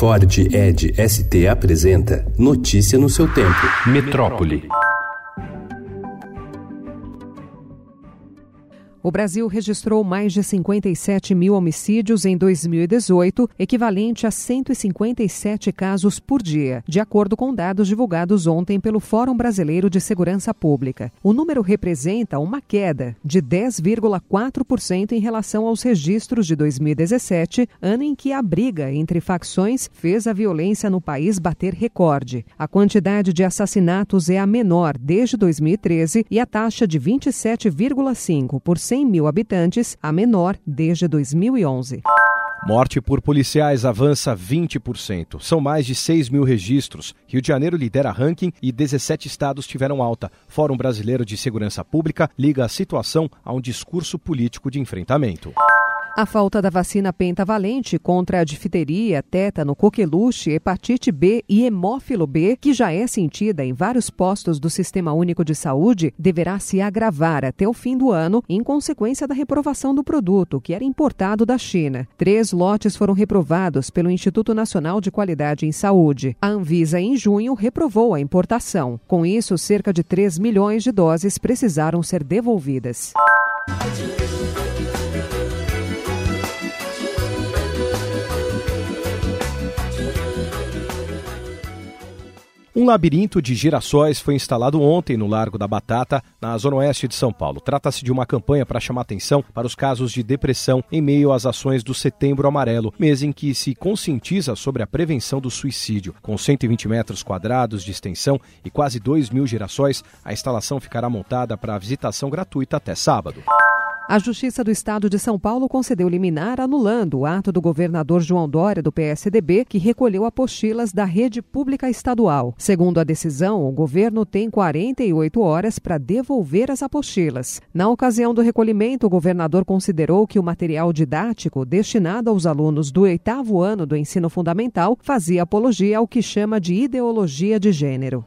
Ford Ed ST apresenta Notícia no seu tempo. Metrópole. O Brasil registrou mais de 57 mil homicídios em 2018, equivalente a 157 casos por dia, de acordo com dados divulgados ontem pelo Fórum Brasileiro de Segurança Pública. O número representa uma queda de 10,4% em relação aos registros de 2017, ano em que a briga entre facções fez a violência no país bater recorde. A quantidade de assassinatos é a menor desde 2013 e a taxa de 27,5% 100 mil habitantes, a menor desde 2011. Morte por policiais avança 20%. São mais de 6 mil registros. Rio de Janeiro lidera ranking e 17 estados tiveram alta. Fórum Brasileiro de Segurança Pública liga a situação a um discurso político de enfrentamento. A falta da vacina pentavalente contra a difteria, tétano, coqueluche, hepatite B e hemófilo B, que já é sentida em vários postos do Sistema Único de Saúde, deverá se agravar até o fim do ano, em consequência da reprovação do produto, que era importado da China. Três lotes foram reprovados pelo Instituto Nacional de Qualidade em Saúde. A Anvisa, em junho, reprovou a importação. Com isso, cerca de 3 milhões de doses precisaram ser devolvidas. Um labirinto de girassóis foi instalado ontem no Largo da Batata, na zona oeste de São Paulo. Trata-se de uma campanha para chamar atenção para os casos de depressão em meio às ações do Setembro Amarelo, mês em que se conscientiza sobre a prevenção do suicídio. Com 120 metros quadrados de extensão e quase 2 mil girassóis, a instalação ficará montada para visitação gratuita até sábado. A Justiça do Estado de São Paulo concedeu liminar anulando o ato do governador João Dória, do PSDB, que recolheu apostilas da rede pública estadual. Segundo a decisão, o governo tem 48 horas para devolver as apostilas. Na ocasião do recolhimento, o governador considerou que o material didático destinado aos alunos do oitavo ano do ensino fundamental fazia apologia ao que chama de ideologia de gênero.